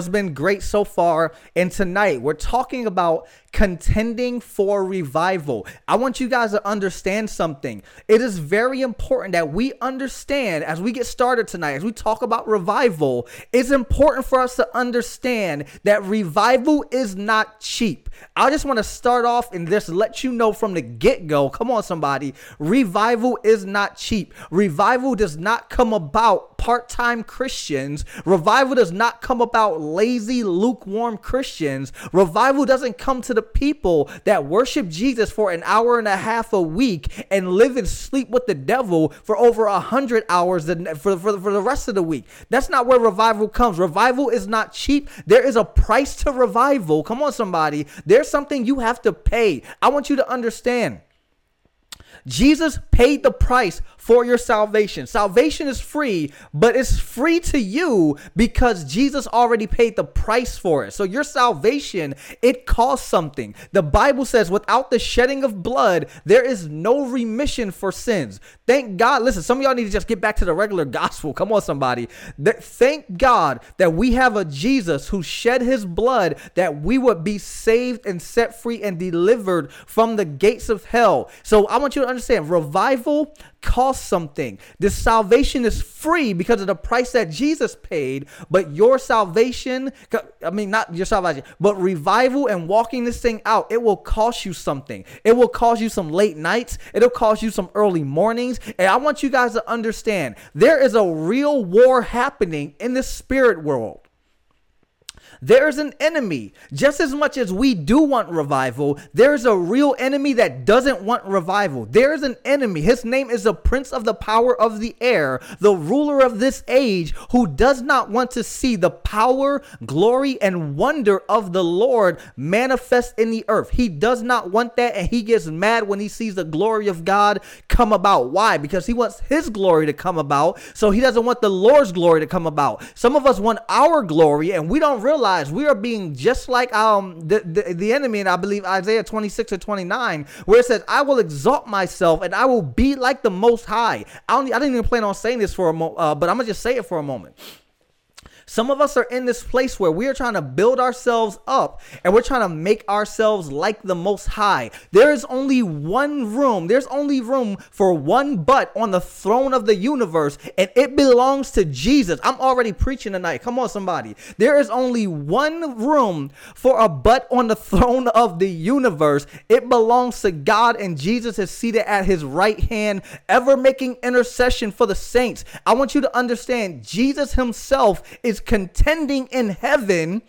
It's been great so far. And tonight we're talking about contending for revival. I want you guys to understand something. It is very important that we understand as we get started tonight, as we talk about revival, it's important for us to understand that revival is not cheap. I just want to start off and just let you know from the get go. Come on, somebody. Revival is not cheap. Revival does not come about part time Christians. Revival does not come about lazy, lukewarm Christians. Revival doesn't come to the people that worship Jesus for an hour and a half a week and live and sleep with the devil for over a hundred hours for, for, for the rest of the week. That's not where revival comes. Revival is not cheap. There is a price to revival. Come on, somebody. There's something you have to pay. I want you to understand. Jesus paid the price for your salvation. Salvation is free, but it's free to you because Jesus already paid the price for it. So your salvation, it costs something. The Bible says without the shedding of blood, there is no remission for sins. Thank God. Listen, some of y'all need to just get back to the regular gospel. Come on, somebody. Thank God that we have a Jesus who shed his blood that we would be saved and set free and delivered from the gates of hell. So I want you to understand revival costs something. This salvation is free because of the price that Jesus paid, but your salvation, I mean, not your salvation, but revival and walking this thing out, it will cost you something. It will cost you some late nights, it'll cost you some early mornings. And I want you guys to understand there is a real war happening in the spirit world. There's an enemy. Just as much as we do want revival, there's a real enemy that doesn't want revival. There's an enemy. His name is the prince of the power of the air, the ruler of this age, who does not want to see the power, glory, and wonder of the Lord manifest in the earth. He does not want that, and he gets mad when he sees the glory of God come about. Why? Because he wants his glory to come about, so he doesn't want the Lord's glory to come about. Some of us want our glory, and we don't realize realize we are being just like um the, the, the enemy, and I believe Isaiah 26 or 29, where it says, I will exalt myself and I will be like the most high. I, don't, I didn't even plan on saying this for a moment, uh, but I'm gonna just say it for a moment. Some of us are in this place where we are trying to build ourselves up and we're trying to make ourselves like the most high. There is only one room, there's only room for one butt on the throne of the universe, and it belongs to Jesus. I'm already preaching tonight. Come on, somebody. There is only one room for a butt on the throne of the universe. It belongs to God, and Jesus is seated at his right hand, ever making intercession for the saints. I want you to understand Jesus himself is contending in heaven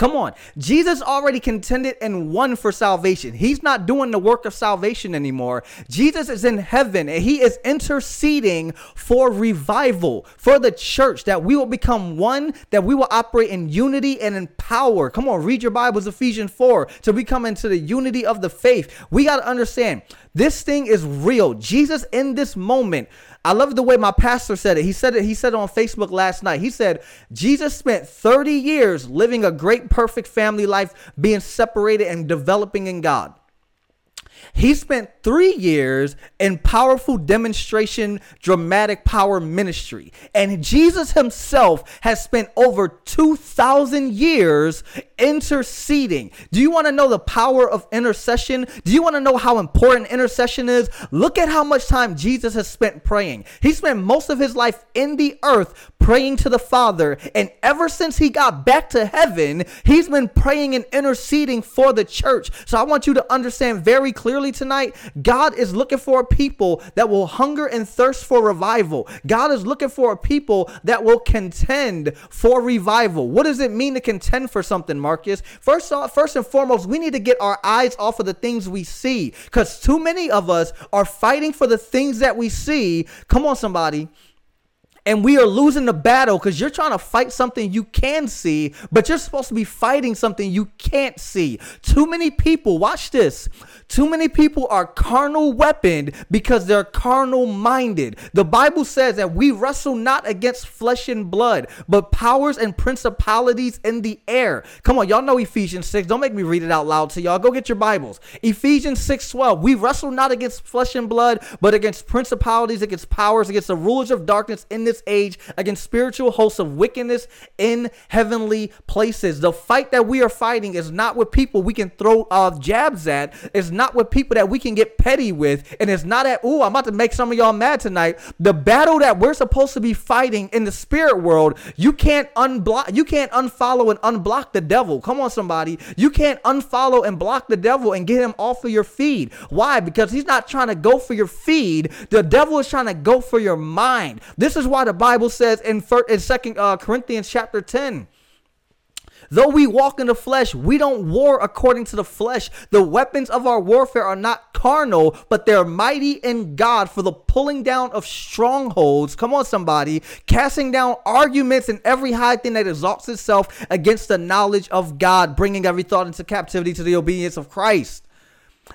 Come on. Jesus already contended and won for salvation. He's not doing the work of salvation anymore. Jesus is in heaven and he is interceding for revival for the church that we will become one, that we will operate in unity and in power. Come on, read your Bibles, Ephesians 4, to become into the unity of the faith. We got to understand this thing is real. Jesus in this moment I love the way my pastor said it. He said it. He said it on Facebook last night. He said Jesus spent 30 years living a great, perfect family life, being separated and developing in God. He spent three years in powerful demonstration, dramatic power ministry. And Jesus himself has spent over 2,000 years interceding. Do you want to know the power of intercession? Do you want to know how important intercession is? Look at how much time Jesus has spent praying. He spent most of his life in the earth praying to the Father. And ever since he got back to heaven, he's been praying and interceding for the church. So I want you to understand very clearly tonight God is looking for a people that will hunger and thirst for revival. God is looking for a people that will contend for revival. What does it mean to contend for something, Marcus? First off, first and foremost, we need to get our eyes off of the things we see because too many of us are fighting for the things that we see. Come on, somebody and we are losing the battle because you're trying to fight something you can see, but you're supposed to be fighting something you can't see. Too many people, watch this. Too many people are carnal weaponed because they're carnal minded. The Bible says that we wrestle not against flesh and blood, but powers and principalities in the air. Come on, y'all know Ephesians 6. Don't make me read it out loud to y'all. Go get your Bibles. Ephesians 6 12. We wrestle not against flesh and blood, but against principalities, against powers, against the rulers of darkness in this age against spiritual hosts of wickedness in heavenly places. The fight that we are fighting is not with people we can throw uh, jabs at. It's not with people that we can get petty with. And it's not at, ooh, I'm about to make some of y'all mad tonight. The battle that we're supposed to be fighting in the spirit world, you can't unblock, you can't unfollow and unblock the devil. Come on, somebody. You can't unfollow and block the devil and get him off of your feed. Why? Because he's not trying to go for your feed. The devil is trying to go for your mind. This is why the Bible says in, in Second uh, Corinthians chapter 10, Though we walk in the flesh, we don't war according to the flesh. The weapons of our warfare are not carnal, but they're mighty in God for the pulling down of strongholds. Come on, somebody. Casting down arguments and every high thing that exalts itself against the knowledge of God, bringing every thought into captivity to the obedience of Christ.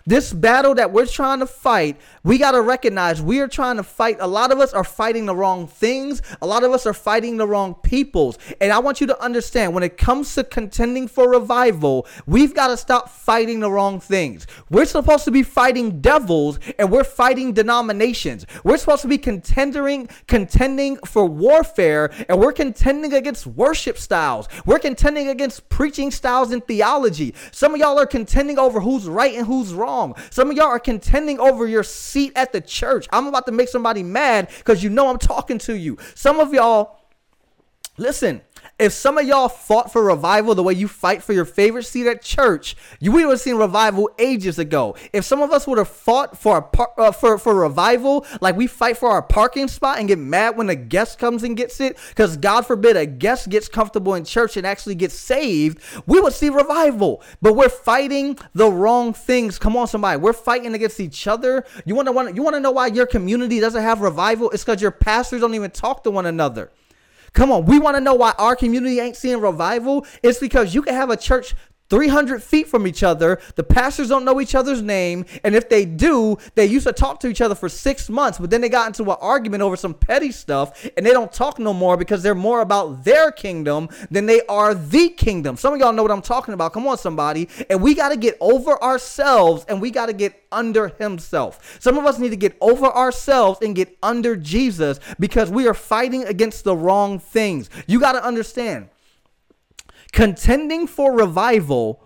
This battle that we're trying to fight, we got to recognize we are trying to fight. A lot of us are fighting the wrong things. A lot of us are fighting the wrong peoples. And I want you to understand when it comes to contending for revival, we've got to stop fighting the wrong things. We're supposed to be fighting devils and we're fighting denominations. We're supposed to be contending contending for warfare and we're contending against worship styles. We're contending against preaching styles and theology. Some of y'all are contending over who's right and who's wrong wrong. Some of y'all are contending over your seat at the church. I'm about to make somebody mad because you know I'm talking to you. Some of y'all, listen, if some of y'all fought for revival the way you fight for your favorite seat at church, you would have seen revival ages ago. If some of us would have fought for a par- uh, for for revival, like we fight for our parking spot and get mad when a guest comes and gets it, because God forbid a guest gets comfortable in church and actually gets saved, we would see revival. But we're fighting the wrong things. Come on, somebody, we're fighting against each other. You want to you want to know why your community doesn't have revival? It's because your pastors don't even talk to one another. Come on, we want to know why our community ain't seeing revival. It's because you can have a church 300 feet from each other. The pastors don't know each other's name. And if they do, they used to talk to each other for six months, but then they got into an argument over some petty stuff and they don't talk no more because they're more about their kingdom than they are the kingdom. Some of y'all know what I'm talking about. Come on, somebody. And we got to get over ourselves and we got to get under himself. Some of us need to get over ourselves and get under Jesus because we are fighting against the wrong things. You got to understand contending for revival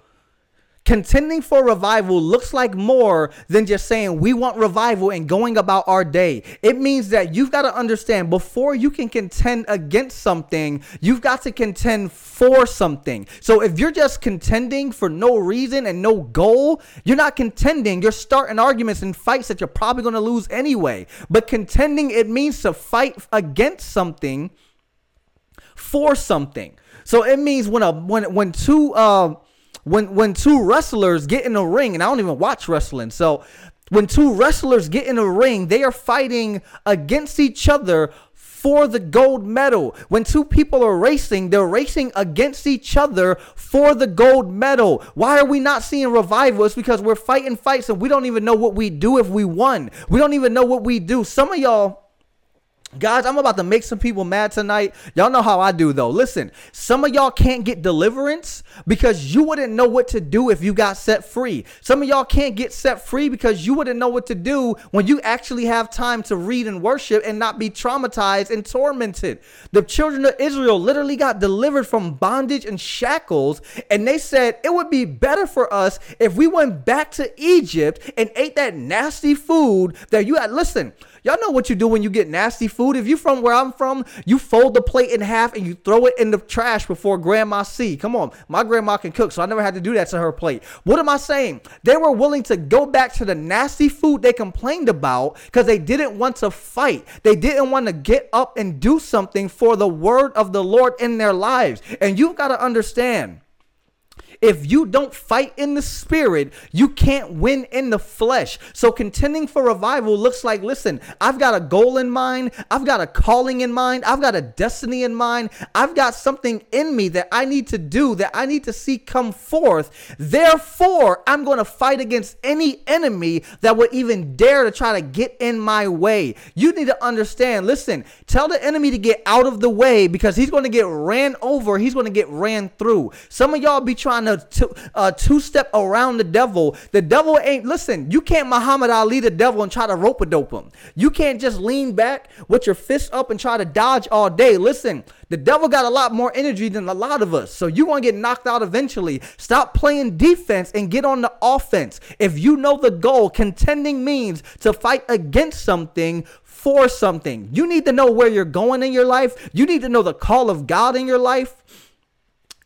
contending for revival looks like more than just saying we want revival and going about our day. It means that you've got to understand before you can contend against something, you've got to contend for something. So if you're just contending for no reason and no goal, you're not contending. You're starting arguments and fights that you're probably going to lose anyway. But contending, it means to fight against something for something. So it means when a when when two uh when when two wrestlers get in a ring, and I don't even watch wrestling, so when two wrestlers get in a ring, they are fighting against each other for the gold medal. When two people are racing, they're racing against each other for the gold medal. Why are we not seeing revival? It's because we're fighting fights and we don't even know what we do if we won. We don't even know what we do. Some of y'all Guys, I'm about to make some people mad tonight. Y'all know how I do though. Listen, some of y'all can't get deliverance because you wouldn't know what to do if you got set free. Some of y'all can't get set free because you wouldn't know what to do when you actually have time to read and worship and not be traumatized and tormented. The children of Israel literally got delivered from bondage and shackles, and they said it would be better for us if we went back to Egypt and ate that nasty food that you had. Listen, Y'all know what you do when you get nasty food. If you from where I'm from, you fold the plate in half and you throw it in the trash before grandma see. Come on, my grandma can cook, so I never had to do that to her plate. What am I saying? They were willing to go back to the nasty food they complained about because they didn't want to fight. They didn't want to get up and do something for the word of the Lord in their lives. And you've got to understand if you don't fight in the spirit, you can't win in the flesh. So contending for revival looks like listen, I've got a goal in mind, I've got a calling in mind, I've got a destiny in mind, I've got something in me that I need to do, that I need to see come forth. Therefore, I'm going to fight against any enemy that would even dare to try to get in my way. You need to understand, listen, tell the enemy to get out of the way because he's going to get ran over, he's going to get ran through. Some of y'all be trying to to two, uh, two step around the devil. The devil ain't, listen, you can't Muhammad Ali the devil and try to rope a dope him. You can't just lean back with your fist up and try to dodge all day. Listen, the devil got a lot more energy than a lot of us. So you're going to get knocked out eventually. Stop playing defense and get on the offense. If you know the goal, contending means to fight against something for something. You need to know where you're going in your life. You need to know the call of God in your life.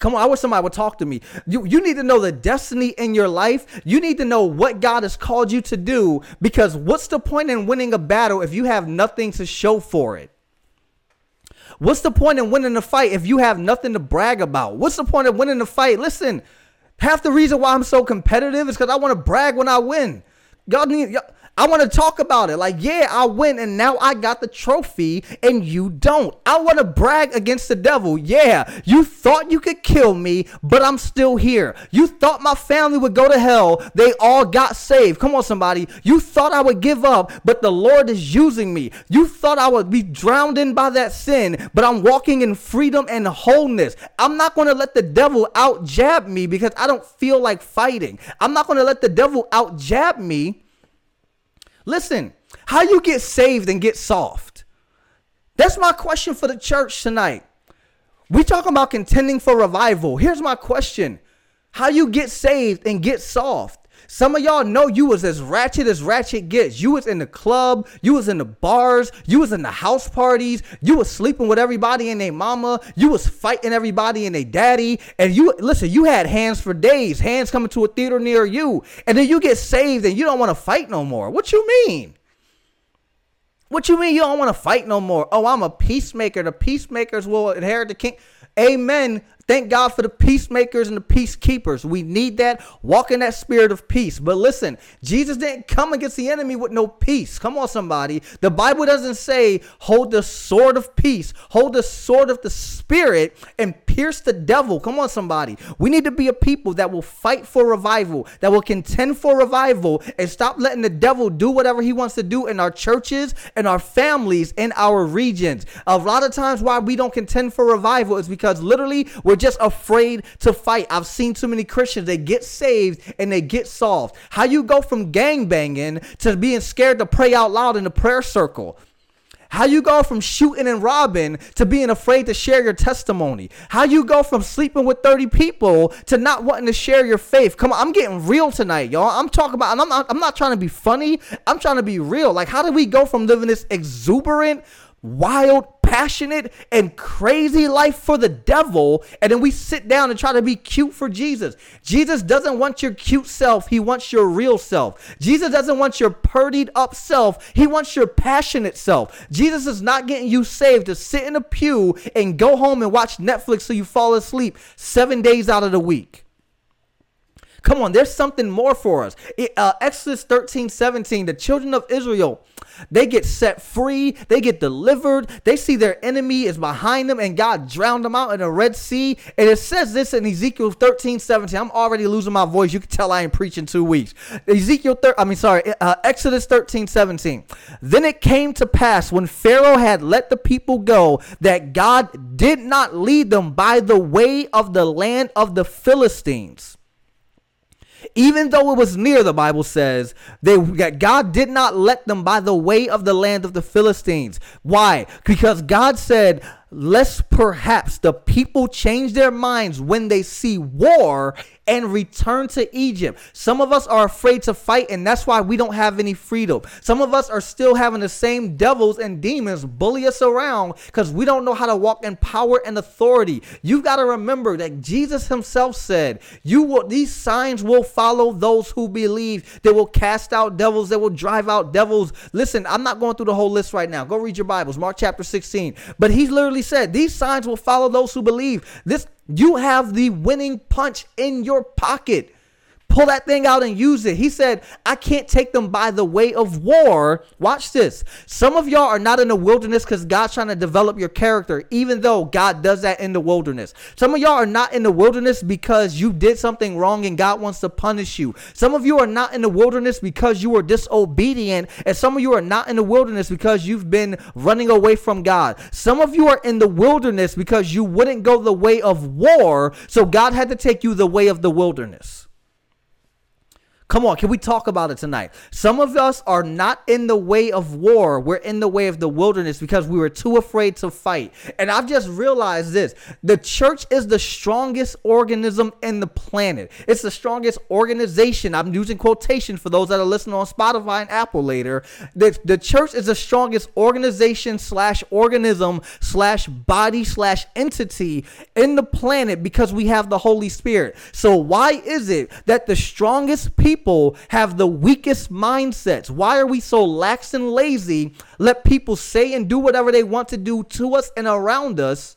Come on, I wish somebody would talk to me. You, you need to know the destiny in your life. You need to know what God has called you to do because what's the point in winning a battle if you have nothing to show for it? What's the point in winning a fight if you have nothing to brag about? What's the point of winning a fight? Listen, half the reason why I'm so competitive is because I want to brag when I win. God need I want to talk about it. Like, yeah, I win and now I got the trophy and you don't. I want to brag against the devil. Yeah, you thought you could kill me, but I'm still here. You thought my family would go to hell. They all got saved. Come on, somebody. You thought I would give up, but the Lord is using me. You thought I would be drowned in by that sin, but I'm walking in freedom and wholeness. I'm not going to let the devil out jab me because I don't feel like fighting. I'm not going to let the devil out jab me Listen, how you get saved and get soft? That's my question for the church tonight. We talking about contending for revival. Here's my question. How you get saved and get soft? Some of y'all know you was as ratchet as ratchet gets. You was in the club, you was in the bars, you was in the house parties, you was sleeping with everybody and their mama, you was fighting everybody and their daddy, and you listen, you had hands for days, hands coming to a theater near you, and then you get saved and you don't want to fight no more. What you mean? What you mean you don't want to fight no more? Oh, I'm a peacemaker. The peacemakers will inherit the king. Amen. Thank God for the peacemakers and the peacekeepers. We need that. Walk in that spirit of peace. But listen, Jesus didn't come against the enemy with no peace. Come on, somebody. The Bible doesn't say hold the sword of peace, hold the sword of the spirit and pierce the devil. Come on, somebody. We need to be a people that will fight for revival, that will contend for revival, and stop letting the devil do whatever he wants to do in our churches and our families in our regions. A lot of times, why we don't contend for revival is because literally we're just afraid to fight. I've seen too many Christians, they get saved and they get solved. How you go from gang banging to being scared to pray out loud in the prayer circle? How you go from shooting and robbing to being afraid to share your testimony? How you go from sleeping with 30 people to not wanting to share your faith? Come on, I'm getting real tonight, y'all. I'm talking about I'm not I'm not trying to be funny. I'm trying to be real. Like how do we go from living this exuberant wild, passionate, and crazy life for the devil, and then we sit down and try to be cute for Jesus. Jesus doesn't want your cute self, he wants your real self. Jesus doesn't want your purdied up self, he wants your passionate self. Jesus is not getting you saved to sit in a pew and go home and watch Netflix so you fall asleep seven days out of the week. Come on, there's something more for us. It, uh, Exodus 13, 17, the children of Israel, they get set free, they get delivered, they see their enemy is behind them, and God drowned them out in the Red Sea. And it says this in Ezekiel 13, 17. I'm already losing my voice. You can tell I ain't preaching two weeks. Ezekiel, thir- I mean, sorry, uh, Exodus 13, 17. Then it came to pass when Pharaoh had let the people go that God did not lead them by the way of the land of the Philistines even though it was near, the Bible says, they God did not let them by the way of the land of the Philistines. Why? Because God said, lest perhaps the people change their minds when they see war and return to Egypt. Some of us are afraid to fight, and that's why we don't have any freedom. Some of us are still having the same devils and demons bully us around because we don't know how to walk in power and authority. You've got to remember that Jesus himself said, You will these signs will follow those who believe. They will cast out devils, they will drive out devils. Listen, I'm not going through the whole list right now. Go read your Bibles, Mark chapter 16. But he literally said, These signs will follow those who believe. This you have the winning punch in your pocket. Pull that thing out and use it. He said, I can't take them by the way of war. Watch this. Some of y'all are not in the wilderness because God's trying to develop your character, even though God does that in the wilderness. Some of y'all are not in the wilderness because you did something wrong and God wants to punish you. Some of you are not in the wilderness because you were disobedient, and some of you are not in the wilderness because you've been running away from God. Some of you are in the wilderness because you wouldn't go the way of war, so God had to take you the way of the wilderness. Come on, can we talk about it tonight? Some of us are not in the way of war. We're in the way of the wilderness because we were too afraid to fight. And I've just realized this the church is the strongest organism in the planet, it's the strongest organization. I'm using quotation for those that are listening on Spotify and Apple later. The, the church is the strongest organization slash organism slash body slash entity in the planet because we have the Holy Spirit. So, why is it that the strongest people people have the weakest mindsets. Why are we so lax and lazy? Let people say and do whatever they want to do to us and around us.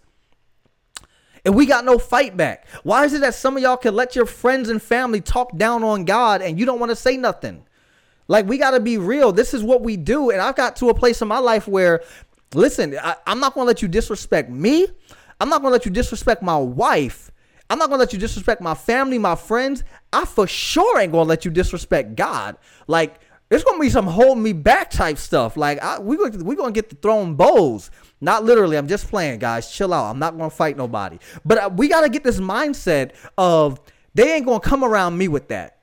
And we got no fight back. Why is it that some of y'all can let your friends and family talk down on God and you don't want to say nothing? Like, we got to be real. This is what we do. And I've got to a place in my life where, listen, I, am not going to let you disrespect me. I'm not going to let you disrespect my wife. I'm not gonna let you disrespect my family, my friends. I for sure ain't gonna let you disrespect God. Like it's gonna be some hold me back type stuff. Like I, we gonna we gonna get the throwing bows. Not literally. I'm just playing, guys. Chill out. I'm not gonna fight nobody. But uh, we gotta get this mindset of they ain't gonna come around me with that.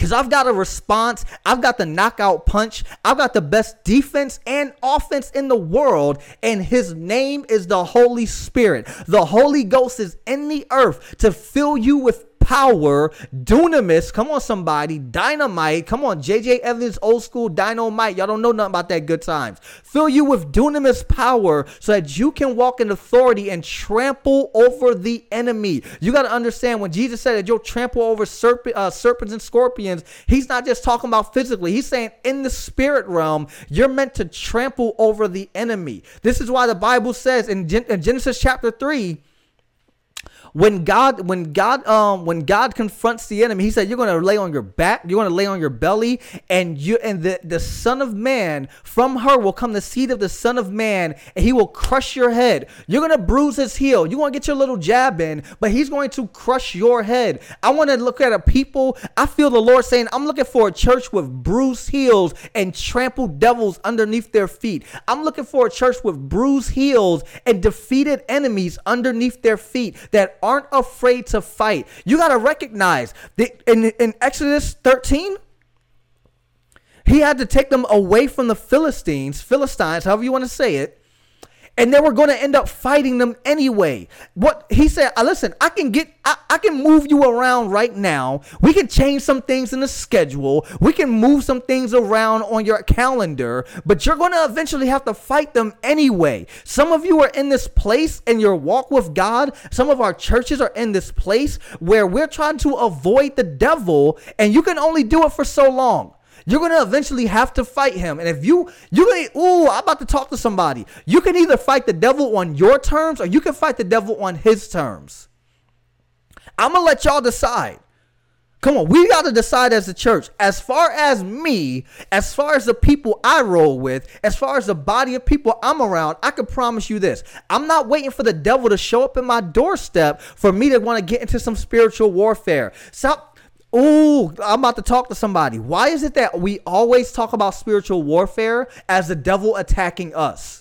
Because I've got a response. I've got the knockout punch. I've got the best defense and offense in the world. And his name is the Holy Spirit. The Holy Ghost is in the earth to fill you with power, dunamis. Come on, somebody. Dynamite. Come on, JJ Evans, old school dynamite. Y'all don't know nothing about that good times. Fill you with dunamis power so that you can walk in authority and trample over the enemy. You got to understand when Jesus said that you'll trample over serpent, uh, serpents and scorpions, he's not just talking about physically. He's saying in the spirit realm, you're meant to trample over the enemy. This is why the Bible says in, Gen- in Genesis chapter 3, when God when God um when God confronts the enemy, he said you're going to lay on your back, you're to lay on your belly and you and the the son of man from her will come the seed of the son of man and he will crush your head. You're going to bruise his heel. You're to get your little jab in, but he's going to crush your head. I want to look at a people, I feel the Lord saying, I'm looking for a church with bruised heels and trampled devils underneath their feet. I'm looking for a church with bruised heels and defeated enemies underneath their feet that aren't afraid to fight. You got to recognize that in, in Exodus 13, he had to take them away from the Philistines, Philistines, however you want to say it, and they were going to end up fighting them anyway. What he said, uh, listen, I can get, I, I can move you around right now. We can change some things in the schedule. We can move some things around on your calendar, but you're going to eventually have to fight them anyway. Some of you are in this place in your walk with God. Some of our churches are in this place where we're trying to avoid the devil, and you can only do it for so long. You're gonna eventually have to fight him. And if you you gonna ooh, I'm about to talk to somebody. You can either fight the devil on your terms or you can fight the devil on his terms. I'm gonna let y'all decide. Come on, we got to decide as a church. As far as me, as far as the people I roll with, as far as the body of people I'm around, I can promise you this. I'm not waiting for the devil to show up in my doorstep for me to want to get into some spiritual warfare. Stop Ooh, I'm about to talk to somebody. Why is it that we always talk about spiritual warfare as the devil attacking us?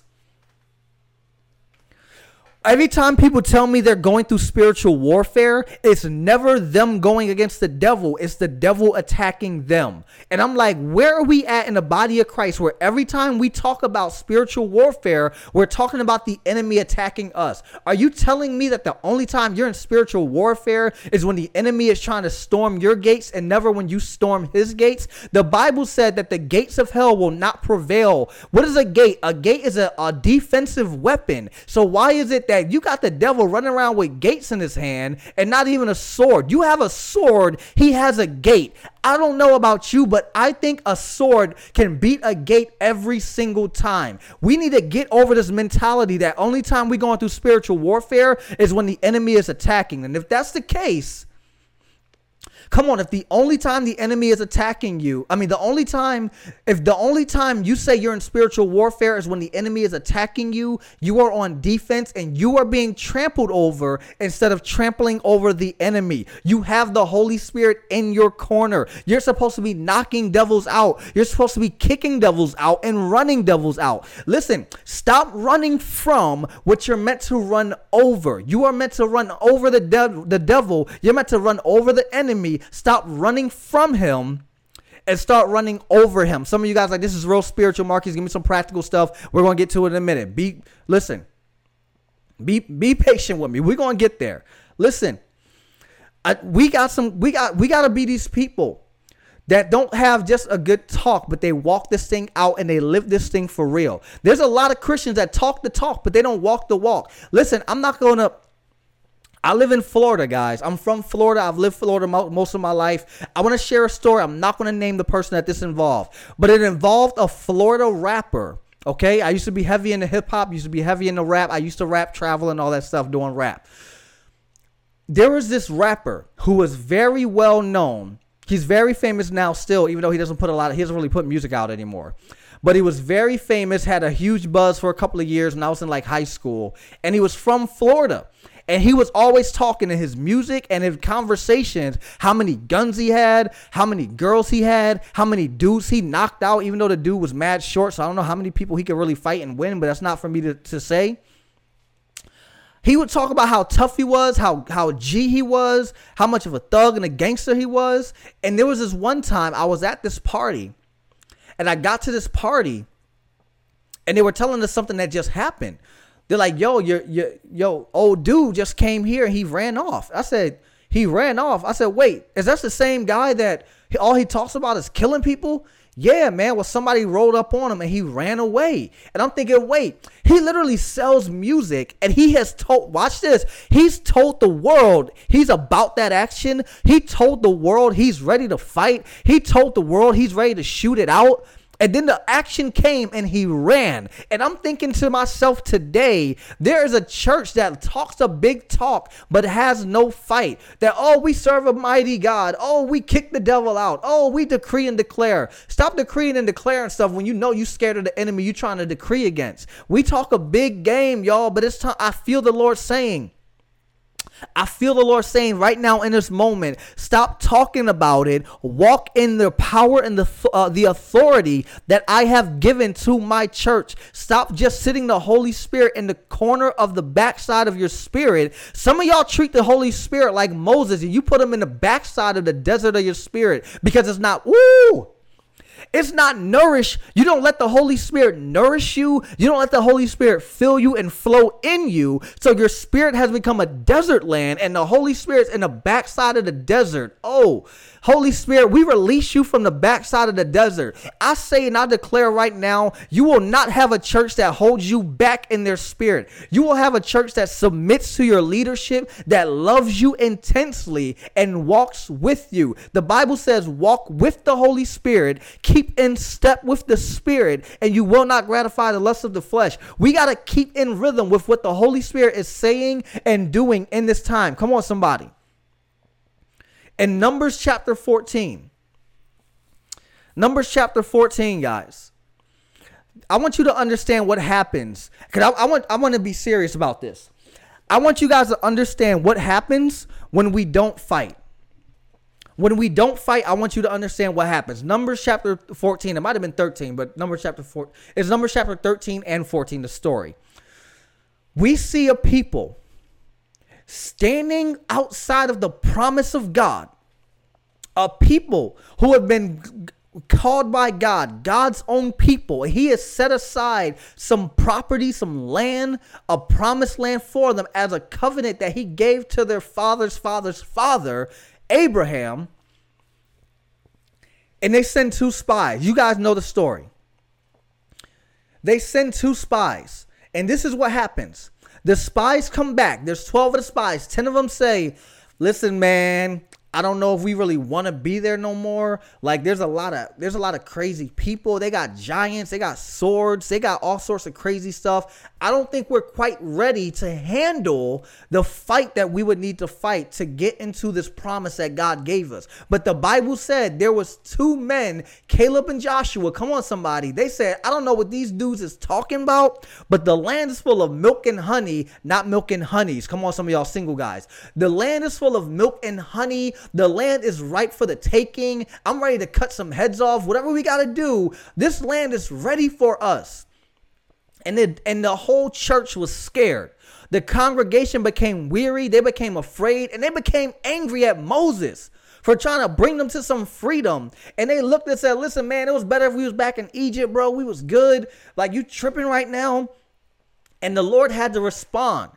Every time people tell me they're going through spiritual warfare, it's never them going against the devil, it's the devil attacking them. And I'm like, where are we at in the body of Christ where every time we talk about spiritual warfare, we're talking about the enemy attacking us? Are you telling me that the only time you're in spiritual warfare is when the enemy is trying to storm your gates and never when you storm his gates? The Bible said that the gates of hell will not prevail. What is a gate? A gate is a, a defensive weapon. So why is it that you got the devil running around with gates in his hand and not even a sword. You have a sword, he has a gate. I don't know about you, but I think a sword can beat a gate every single time. We need to get over this mentality that only time we're going through spiritual warfare is when the enemy is attacking. And if that's the case, Come on, if the only time the enemy is attacking you, I mean, the only time, if the only time you say you're in spiritual warfare is when the enemy is attacking you, you are on defense and you are being trampled over instead of trampling over the enemy. You have the Holy Spirit in your corner. You're supposed to be knocking devils out. You're supposed to be kicking devils out and running devils out. Listen, stop running from what you're meant to run over. You are meant to run over the, de- the devil. You're meant to run over the enemy. Stop running from him and start running over him. Some of you guys like this is real spiritual, Marcus. Give me some practical stuff. We're gonna get to it in a minute. Be listen. Be be patient with me. We're gonna get there. Listen, I, we got some. We got we gotta be these people that don't have just a good talk, but they walk this thing out and they live this thing for real. There's a lot of Christians that talk the talk, but they don't walk the walk. Listen, I'm not gonna I live in Florida, guys. I'm from Florida. I've lived Florida most of my life. I want to share a story. I'm not going to name the person that this involved, but it involved a Florida rapper. Okay, I used to be heavy into hip hop. Used to be heavy into rap. I used to rap, travel, and all that stuff doing rap. There was this rapper who was very well known. He's very famous now, still, even though he doesn't put a lot. Of, he doesn't really put music out anymore. But he was very famous, had a huge buzz for a couple of years when I was in like high school, and he was from Florida. And he was always talking in his music and his conversations how many guns he had, how many girls he had, how many dudes he knocked out, even though the dude was mad short. So I don't know how many people he could really fight and win, but that's not for me to, to say. He would talk about how tough he was, how how G he was, how much of a thug and a gangster he was. And there was this one time I was at this party, and I got to this party, and they were telling us something that just happened. They're like, yo, your your yo, old dude just came here and he ran off. I said, he ran off. I said, wait, is that the same guy that all he talks about is killing people? Yeah, man. Well, somebody rolled up on him and he ran away. And I'm thinking, wait, he literally sells music and he has told, watch this, he's told the world he's about that action. He told the world he's ready to fight. He told the world he's ready to shoot it out. And then the action came and he ran. And I'm thinking to myself today, there is a church that talks a big talk but has no fight. That, oh, we serve a mighty God. Oh, we kick the devil out. Oh, we decree and declare. Stop decreeing and declaring stuff when you know you're scared of the enemy you're trying to decree against. We talk a big game, y'all, but it's time. I feel the Lord saying, I feel the Lord saying right now in this moment, stop talking about it. Walk in the power and the uh, the authority that I have given to my church. Stop just sitting the Holy Spirit in the corner of the backside of your spirit. Some of y'all treat the Holy Spirit like Moses, and you put him in the backside of the desert of your spirit because it's not woo. It's not nourish. You don't let the Holy Spirit nourish you. You don't let the Holy Spirit fill you and flow in you. So your spirit has become a desert land and the Holy Spirit's in the backside of the desert. Oh, Holy Spirit, we release you from the backside of the desert. I say and I declare right now, you will not have a church that holds you back in their spirit. You will have a church that submits to your leadership, that loves you intensely, and walks with you. The Bible says, walk with the Holy Spirit, keep in step with the Spirit, and you will not gratify the lust of the flesh. We got to keep in rhythm with what the Holy Spirit is saying and doing in this time. Come on, somebody in Numbers chapter 14. Numbers chapter 14, guys. I want you to understand what happens. Cause I, I want I want to be serious about this. I want you guys to understand what happens when we don't fight. When we don't fight, I want you to understand what happens. Numbers chapter 14, it might have been 13, but Numbers chapter 4, is Numbers chapter 13 and 14, the story. We see a people standing outside of the promise of God, a people who have been called by God, God's own people. He has set aside some property, some land, a promised land for them as a covenant that He gave to their father's father's father, Abraham. And they send two spies. You guys know the story. They send two spies. And this is what happens. The spies come back. There's 12 of the spies. 10 of them say, Listen, man, I don't know if we really want to be there no more. Like there's a lot of there's a lot of crazy people. They got giants, they got swords, they got all sorts of crazy stuff. I don't think we're quite ready to handle the fight that we would need to fight to get into this promise that God gave us. But the Bible said there was two men, Caleb and Joshua. Come on somebody. They said, I don't know what these dudes is talking about, but the land is full of milk and honey, not milk and honeys. Come on some of y'all single guys. The land is full of milk and honey the land is ripe for the taking. I'm ready to cut some heads off. Whatever we got to do, this land is ready for us. And it, and the whole church was scared. The congregation became weary, they became afraid, and they became angry at Moses for trying to bring them to some freedom. And they looked and said, Listen, man, it was better if we was back in Egypt, bro. We was good. Like you tripping right now. And the Lord had to respond.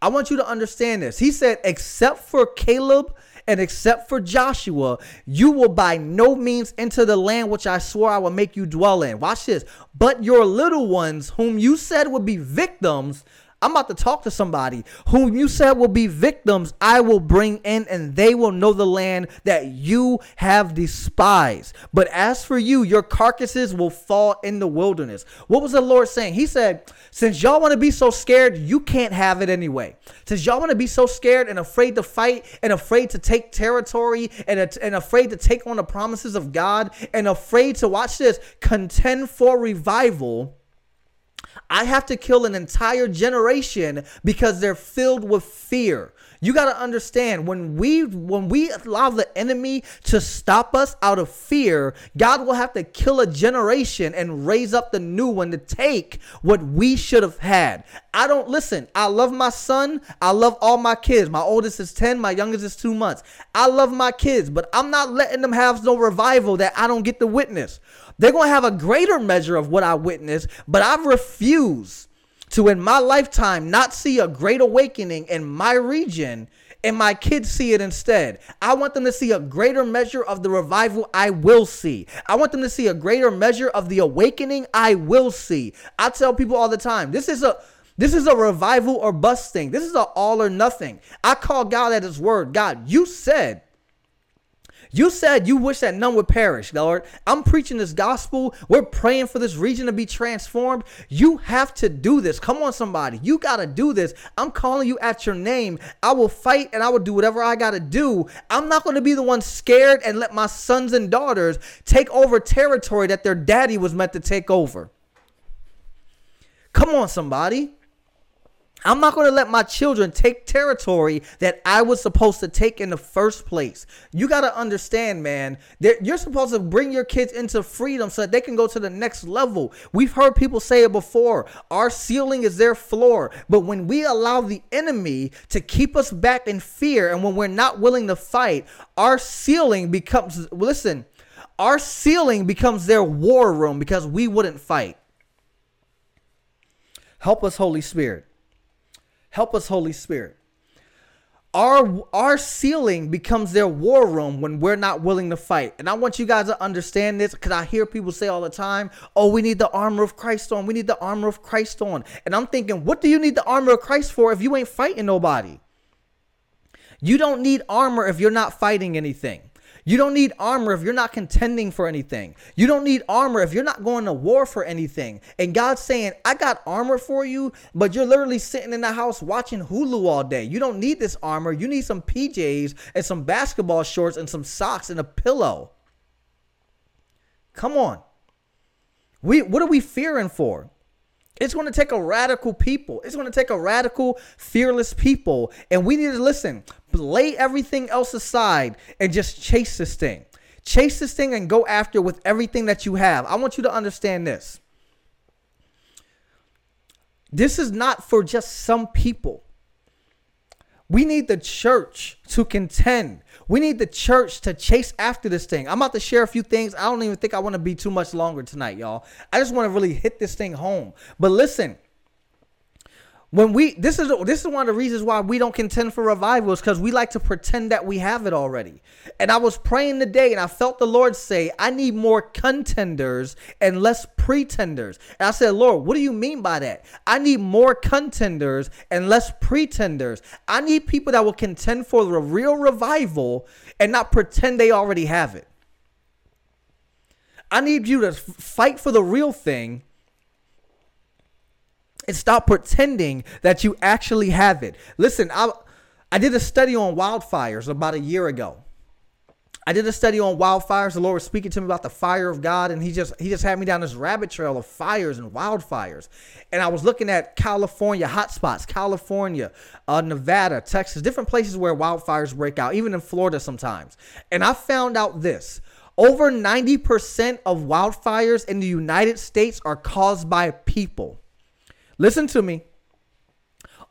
I want you to understand this. He said, except for Caleb and except for Joshua, you will by no means enter the land which I swore I would make you dwell in. Watch this. But your little ones, whom you said would be victims, I'm about to talk to somebody whom you said will be victims, I will bring in, and they will know the land that you have despised. But as for you, your carcasses will fall in the wilderness. What was the Lord saying? He said, Since y'all want to be so scared, you can't have it anyway. Since y'all want to be so scared and afraid to fight and afraid to take territory and, and afraid to take on the promises of God and afraid to watch this, contend for revival I have to kill an entire generation because they're filled with fear. You got to understand when we when we allow the enemy to stop us out of fear, God will have to kill a generation and raise up the new one to take what we should have had. I don't listen. I love my son. I love all my kids. My oldest is 10, my youngest is 2 months. I love my kids, but I'm not letting them have no revival that I don't get to witness. They're going to have a greater measure of what I witnessed, but I refuse to, in my lifetime, not see a great awakening in my region and my kids see it instead. I want them to see a greater measure of the revival I will see. I want them to see a greater measure of the awakening I will see. I tell people all the time, this is a this is a revival or bust thing. This is a all or nothing. I call God at his word. God, you said you said you wish that none would perish, Lord. I'm preaching this gospel. We're praying for this region to be transformed. You have to do this. Come on, somebody. You got to do this. I'm calling you at your name. I will fight and I will do whatever I got to do. I'm not going to be the one scared and let my sons and daughters take over territory that their daddy was meant to take over. Come on, somebody. I'm not going to let my children take territory that I was supposed to take in the first place. You got to understand, man, that you're supposed to bring your kids into freedom so that they can go to the next level. We've heard people say it before our ceiling is their floor. But when we allow the enemy to keep us back in fear and when we're not willing to fight, our ceiling becomes, listen, our ceiling becomes their war room because we wouldn't fight. Help us, Holy Spirit. Help us, Holy Spirit. Our our ceiling becomes their war room when we're not willing to fight. And I want you guys to understand this because I hear people say all the time, oh, we need the armor of Christ on. We need the armor of Christ on. And I'm thinking, what do you need the armor of Christ for if you ain't fighting nobody? You don't need armor if you're not fighting anything. You don't need armor if you're not contending for anything. You don't need armor if you're not going to war for anything. And God's saying, I got armor for you, but you're literally sitting in the house watching Hulu all day. You don't need this armor. You need some PJs and some basketball shorts and some socks and a pillow. Come on. We what are we fearing for? It's going to take a radical people. It's going to take a radical, fearless people. And we need to listen, lay everything else aside and just chase this thing. Chase this thing and go after with everything that you have. I want you to understand this. This is not for just some people. We need the church to contend. We need the church to chase after this thing. I'm about to share a few things. I don't even think I want to be too much longer tonight, y'all. I just want to really hit this thing home. But listen, when we this is this is one of the reasons why we don't contend for revivals because we like to pretend that we have it already. And i was praying today and i felt the lord say i need more contenders and less pretenders. And i said lord what do you mean by that? I need more contenders and less pretenders. I need people that will contend for the real revival and not pretend they already have it. I need you to fight for the real thing and stop pretending that you actually have it. Listen, I I did a study on wildfires about a year ago. I did a study on wildfires. The Lord was speaking to me about the fire of God, and He just He just had me down this rabbit trail of fires and wildfires. And I was looking at California hotspots, California, uh, Nevada, Texas, different places where wildfires break out, even in Florida sometimes. And I found out this: over ninety percent of wildfires in the United States are caused by people. Listen to me.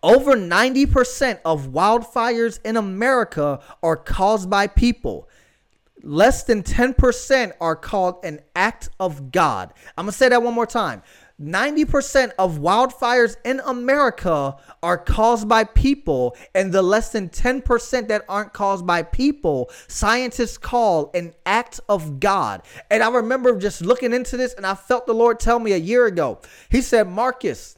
Over 90% of wildfires in America are caused by people. Less than 10% are called an act of God. I'm going to say that one more time. 90% of wildfires in America are caused by people, and the less than 10% that aren't caused by people, scientists call an act of God. And I remember just looking into this, and I felt the Lord tell me a year ago. He said, Marcus,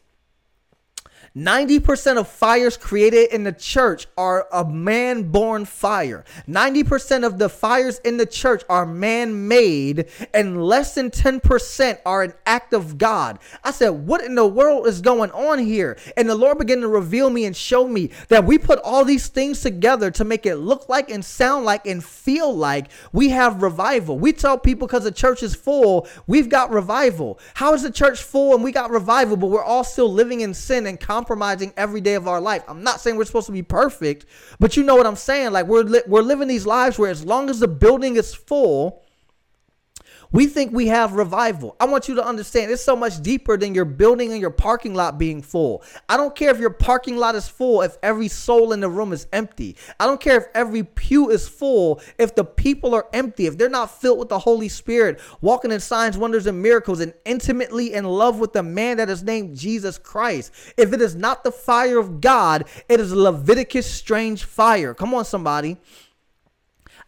90% of fires created in the church are a man born fire. 90% of the fires in the church are man made, and less than 10% are an act of God. I said, What in the world is going on here? And the Lord began to reveal me and show me that we put all these things together to make it look like and sound like and feel like we have revival. We tell people because the church is full, we've got revival. How is the church full and we got revival, but we're all still living in sin and compromising every day of our life. I'm not saying we're supposed to be perfect, but you know what I'm saying. Like we're li- we're living these lives where as long as the building is full, we think we have revival. I want you to understand it's so much deeper than your building and your parking lot being full. I don't care if your parking lot is full if every soul in the room is empty. I don't care if every pew is full if the people are empty, if they're not filled with the Holy Spirit, walking in signs, wonders, and miracles, and intimately in love with the man that is named Jesus Christ. If it is not the fire of God, it is Leviticus strange fire. Come on, somebody.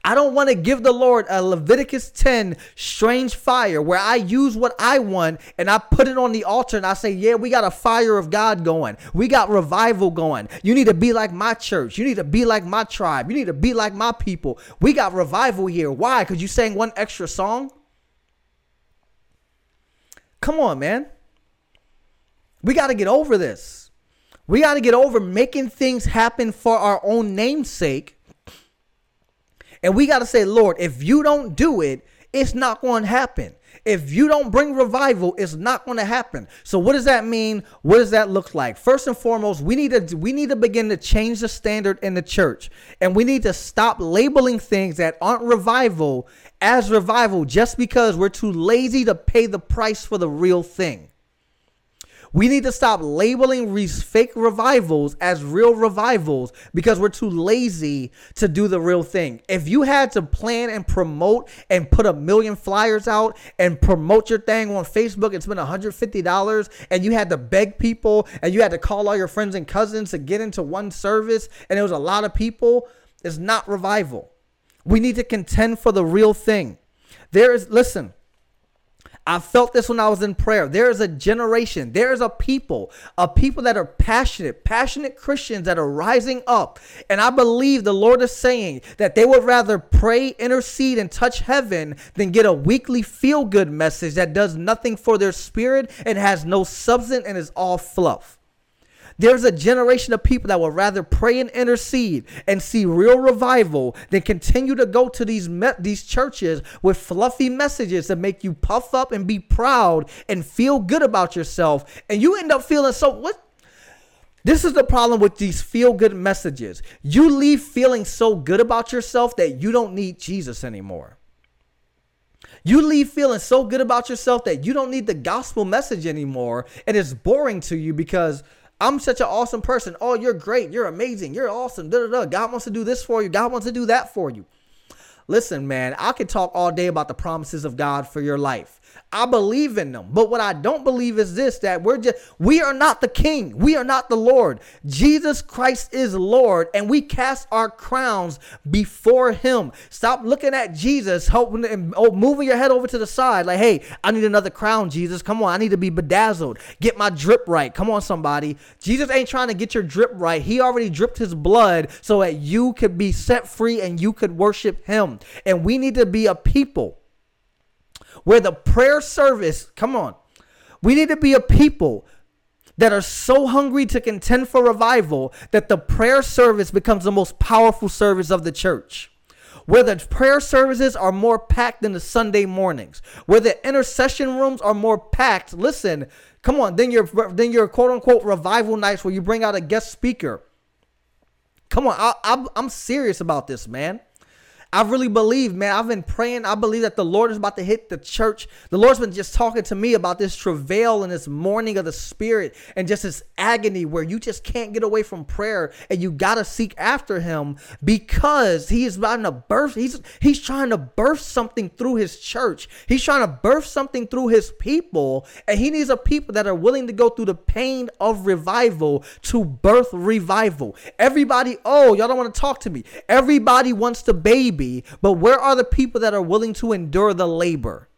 I don't want to give the Lord a Leviticus 10 strange fire where I use what I want and I put it on the altar and I say, Yeah, we got a fire of God going. We got revival going. You need to be like my church. You need to be like my tribe. You need to be like my people. We got revival here. Why? Because you sang one extra song? Come on, man. We got to get over this. We got to get over making things happen for our own namesake and we got to say, Lord, if you don't do it, it's not going to happen. If you don't bring revival, it's not going to happen. So what does that mean? What does that look like? First and foremost, we need to we need to begin to change the standard in the church. And we need to stop labeling things that aren't revival as revival just because we're too lazy to pay the price for the real thing. We need to stop labeling these fake revivals as real revivals because we're too lazy to do the real thing. If you had to plan and promote and put a million flyers out and promote your thing on Facebook and spend $150 and you had to beg people and you had to call all your friends and cousins to get into one service and it was a lot of people, it's not revival. We need to contend for the real thing. There is, listen, I felt this when I was in prayer. There is a generation, there is a people, a people that are passionate, passionate Christians that are rising up. And I believe the Lord is saying that they would rather pray, intercede, and touch heaven than get a weekly feel good message that does nothing for their spirit and has no substance and is all fluff. There's a generation of people that would rather pray and intercede and see real revival than continue to go to these me- these churches with fluffy messages that make you puff up and be proud and feel good about yourself. And you end up feeling so what this is the problem with these feel good messages. You leave feeling so good about yourself that you don't need Jesus anymore. You leave feeling so good about yourself that you don't need the gospel message anymore. And it's boring to you because I'm such an awesome person. Oh, you're great. You're amazing. You're awesome. Da, da, da. God wants to do this for you. God wants to do that for you. Listen, man, I could talk all day about the promises of God for your life. I believe in them. But what I don't believe is this that we're just we are not the king. We are not the Lord. Jesus Christ is Lord and we cast our crowns before him. Stop looking at Jesus hoping and oh, moving your head over to the side like, "Hey, I need another crown, Jesus. Come on, I need to be bedazzled. Get my drip right. Come on somebody. Jesus ain't trying to get your drip right. He already dripped his blood so that you could be set free and you could worship him. And we need to be a people where the prayer service, come on, we need to be a people that are so hungry to contend for revival that the prayer service becomes the most powerful service of the church. Where the prayer services are more packed than the Sunday mornings, where the intercession rooms are more packed. Listen, come on, then your then your quote unquote revival nights where you bring out a guest speaker. Come on, I, I'm serious about this, man. I really believe, man. I've been praying. I believe that the Lord is about to hit the church. The Lord's been just talking to me about this travail and this mourning of the spirit and just this agony where you just can't get away from prayer and you gotta seek after him because he is about to birth. He's he's trying to birth something through his church. He's trying to birth something through his people, and he needs a people that are willing to go through the pain of revival to birth revival. Everybody, oh, y'all don't want to talk to me. Everybody wants the baby be, but where are the people that are willing to endure the labor?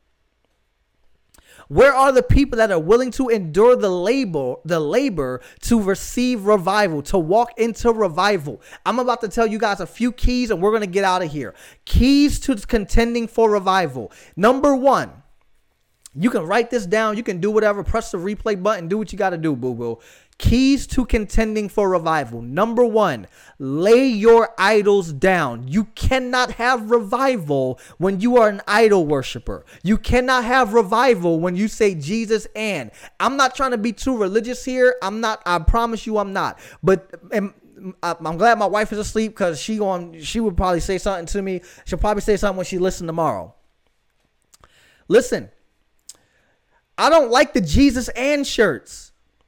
Where are the people that are willing to endure the labor, the labor to receive revival, to walk into revival? I'm about to tell you guys a few keys and we're going to get out of here. Keys to contending for revival. Number 1, you can write this down, you can do whatever, press the replay button, do what you got to do, boo boo. Keys to contending for revival. Number one, lay your idols down. You cannot have revival when you are an idol worshiper. You cannot have revival when you say Jesus and. I'm not trying to be too religious here. I'm not, I promise you I'm not. But and, I'm glad my wife is asleep because she going she would probably say something to me. She'll probably say something when she listens tomorrow. Listen, I don't like the Jesus and shirts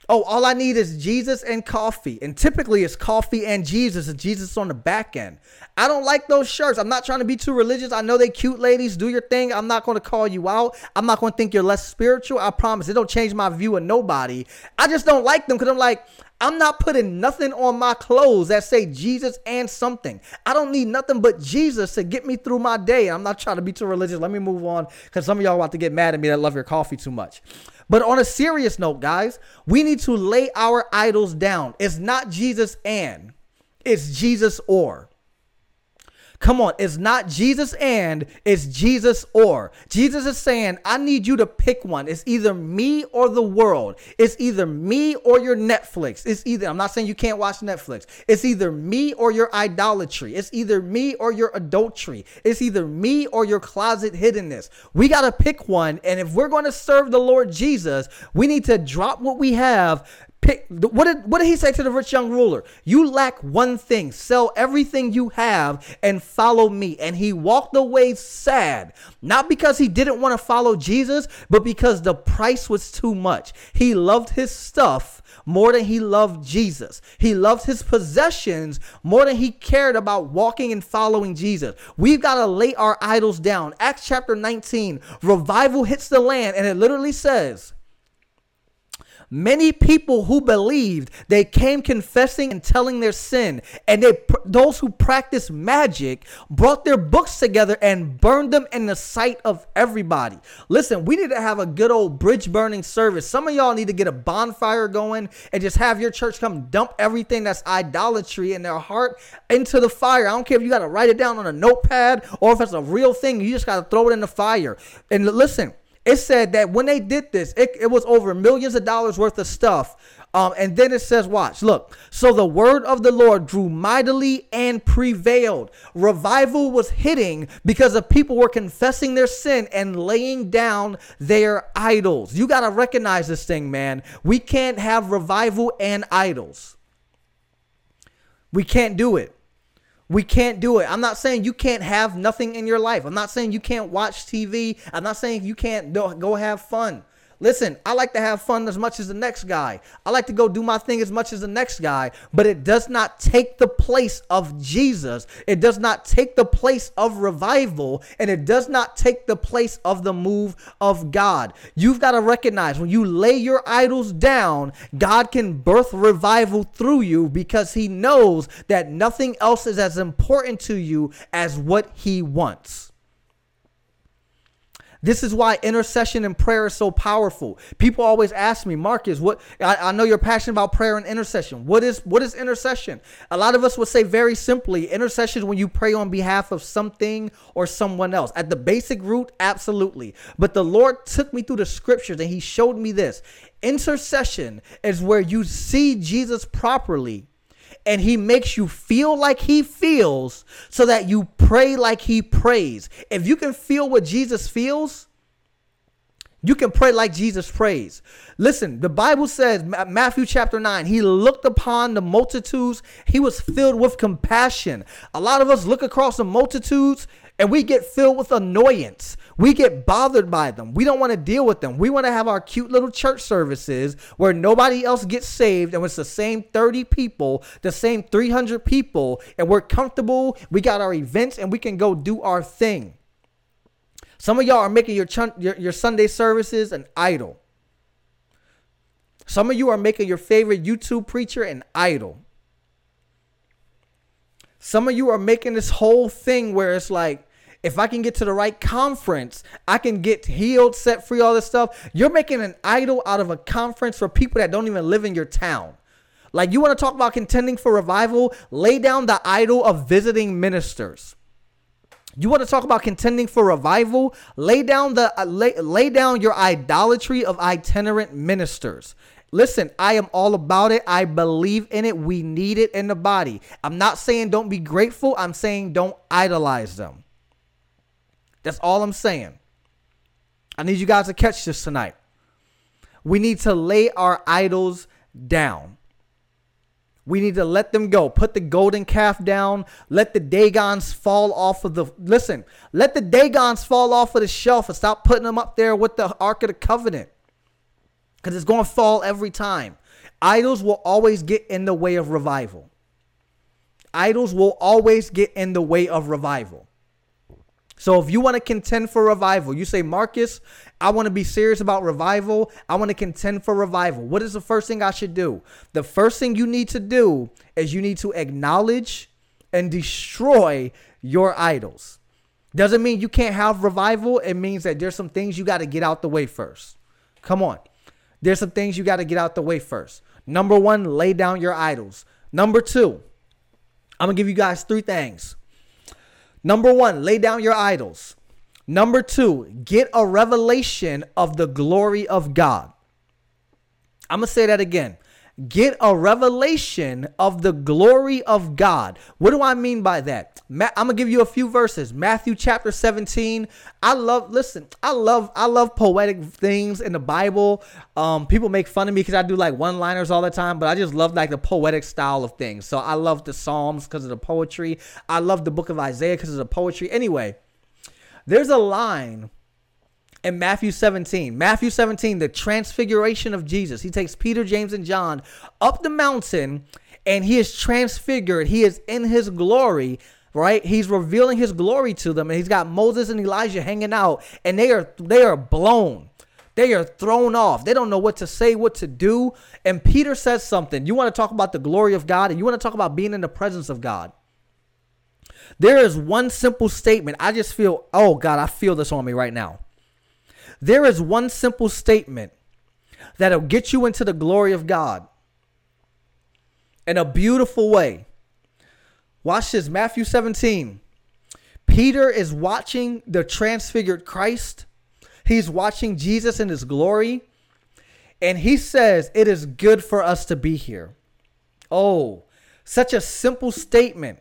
oh, all I need is Jesus and coffee. And typically it's coffee and Jesus, and Jesus on the back end. I don't like those shirts. I'm not trying to be too religious. I know they cute ladies. Do your thing. I'm not going to call you out. I'm not going to think you're less spiritual. I promise. It don't change my view of nobody. I just don't like them because I'm like, I'm not putting nothing on my clothes that say Jesus and something. I don't need nothing but Jesus to get me through my day. I'm not trying to be too religious. Let me move on because some of y'all want to get mad at me that love your coffee too much. But on a serious note, guys, we need to lay our idols down. It's not Jesus and, it's Jesus or. Come on, it's not Jesus and, it's Jesus or. Jesus is saying, I need you to pick one. It's either me or the world. It's either me or your Netflix. It's either, I'm not saying you can't watch Netflix. It's either me or your idolatry. It's either me or your adultery. It's either me or your closet hiddenness. We got to pick one. And if we're going to serve the Lord Jesus, we need to drop what we have, Pick, what did what did he say to the rich young ruler? You lack one thing. Sell everything you have and follow me. And he walked away sad, not because he didn't want to follow Jesus, but because the price was too much. He loved his stuff more than he loved Jesus. He loved his possessions more than he cared about walking and following Jesus. We've got to lay our idols down. Acts chapter 19, revival hits the land and it literally says, Many people who believed, they came confessing and telling their sin. And they those who practiced magic brought their books together and burned them in the sight of everybody. Listen, we need to have a good old bridge burning service. Some of y'all need to get a bonfire going and just have your church come dump everything that's idolatry in their heart into the fire. I don't care if you got to write it down on a notepad or if it's a real thing, you just got to throw it in the fire. And listen, it said that when they did this, it, it was over millions of dollars worth of stuff. Um, and then it says, watch, look. So the word of the Lord grew mightily and prevailed. Revival was hitting because the people were confessing their sin and laying down their idols. You got to recognize this thing, man. We can't have revival and idols. We can't do it. We can't do it. I'm not saying you can't have nothing in your life. I'm not saying you can't watch TV. I'm not saying you can't go have fun. Listen, I like to have fun as much as the next guy. I like to go do my thing as much as the next guy, but it does not take the place of Jesus. It does not take the place of revival, and it does not take the place of the move of God. You've got to recognize when you lay your idols down, God can birth revival through you because he knows that nothing else is as important to you as what he wants. This is why intercession and prayer is so powerful. People always ask me, Marcus, what I, I, know you're passionate about prayer and intercession. What is what is intercession? A lot of us would say very simply, intercession is when you pray on behalf of something or someone else. At the basic root, absolutely. But the Lord took me through the scriptures and he showed me this. Intercession is where you see Jesus properly and he makes you feel like he feels so that you pray like he prays. If you can feel what Jesus feels, you can pray like Jesus prays. Listen, the Bible says, Matthew chapter 9, he looked upon the multitudes. He was filled with compassion. A lot of us look across the multitudes and we get filled with annoyance. We get bothered by them. We don't want to deal with them. We want to have our cute little church services where nobody else gets saved and it's the same 30 people, the same 300 people, and we're comfortable. We got our events and we can go do our thing. Some of y'all are making your, your, your Sunday services an idol. Some of you are making your favorite YouTube preacher an idol. Some of you are making this whole thing where it's like, if I can get to the right conference, I can get healed, set free, all this stuff. You're making an idol out of a conference for people that don't even live in your town. Like you want to talk about contending for revival, lay down the idol of visiting ministers. You want to talk about contending for revival? Lay down the uh, lay, lay down your idolatry of itinerant ministers. Listen, I am all about it. I believe in it. We need it in the body. I'm not saying don't be grateful. I'm saying don't idolize them. That's all I'm saying. I need you guys to catch this tonight. We need to lay our idols down. We need to let them go. Put the golden calf down. Let the Dagons fall off of the. Listen, let the Dagons fall off of the shelf and stop putting them up there with the Ark of the Covenant. Because it's going to fall every time. Idols will always get in the way of revival. Idols will always get in the way of revival. So if you want to contend for revival, you say, Marcus, I want to be serious about revival. I want to contend for revival. What is the first thing I should do? The first thing you need to do is you need to acknowledge and destroy your idols. Doesn't mean you can't have revival. It means that there's some things you got to get out the way first. Come on. There's some things you got to get out the way first. Number one, lay down your idols. Number two, I'm going to give you guys three things. Number one, lay down your idols. Number two, get a revelation of the glory of God. I'm going to say that again. Get a revelation of the glory of God. What do I mean by that? I'm gonna give you a few verses. Matthew chapter 17. I love listen, I love I love poetic things in the Bible. Um, people make fun of me because I do like one-liners all the time, but I just love like the poetic style of things. So I love the Psalms because of the poetry. I love the book of Isaiah because of the poetry. Anyway, there's a line in Matthew 17. Matthew 17, the transfiguration of Jesus. He takes Peter, James, and John up the mountain and he is transfigured. He is in his glory right? He's revealing his glory to them, and he's got Moses and Elijah hanging out, and they are they are blown. They are thrown off. They don't know what to say, what to do. And Peter says something. You want to talk about the glory of God, and you want to talk about being in the presence of God. There is one simple statement. I just feel, oh God, I feel this on me right now. There is one simple statement that'll get you into the glory of God in a beautiful way. Watch this Matthew 17. Peter is watching the transfigured Christ. He's watching Jesus in his glory. And he says, It is good for us to be here. Oh, such a simple statement.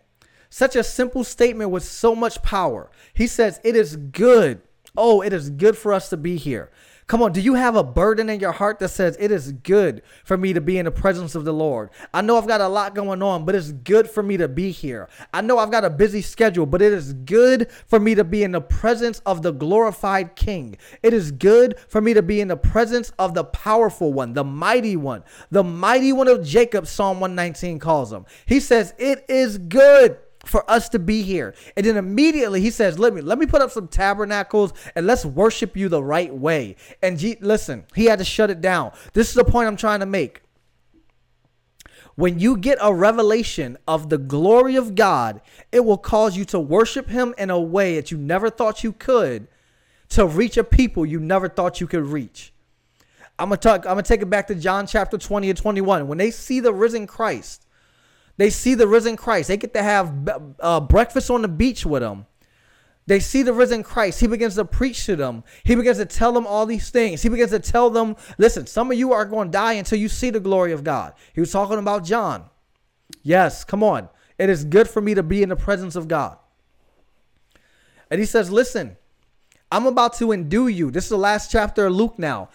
Such a simple statement with so much power. He says, It is good. Oh, it is good for us to be here. Come on, do you have a burden in your heart that says it is good for me to be in the presence of the Lord? I know I've got a lot going on, but it's good for me to be here. I know I've got a busy schedule, but it is good for me to be in the presence of the glorified King. It is good for me to be in the presence of the powerful one, the mighty one, the mighty one of Jacob, Psalm 119 calls him. He says, It is good for us to be here. And then immediately he says, "Let me let me put up some tabernacles and let's worship you the right way." And G- listen, he had to shut it down. This is the point I'm trying to make. When you get a revelation of the glory of God, it will cause you to worship him in a way that you never thought you could to reach a people you never thought you could reach. I'm gonna talk I'm gonna take it back to John chapter 20 and 21. When they see the risen Christ, they see the risen Christ. They get to have uh, breakfast on the beach with him. They see the risen Christ. He begins to preach to them. He begins to tell them all these things. He begins to tell them, listen, some of you are going to die until you see the glory of God. He was talking about John. Yes, come on. It is good for me to be in the presence of God. And he says, listen, I'm about to endue you. This is the last chapter of Luke now.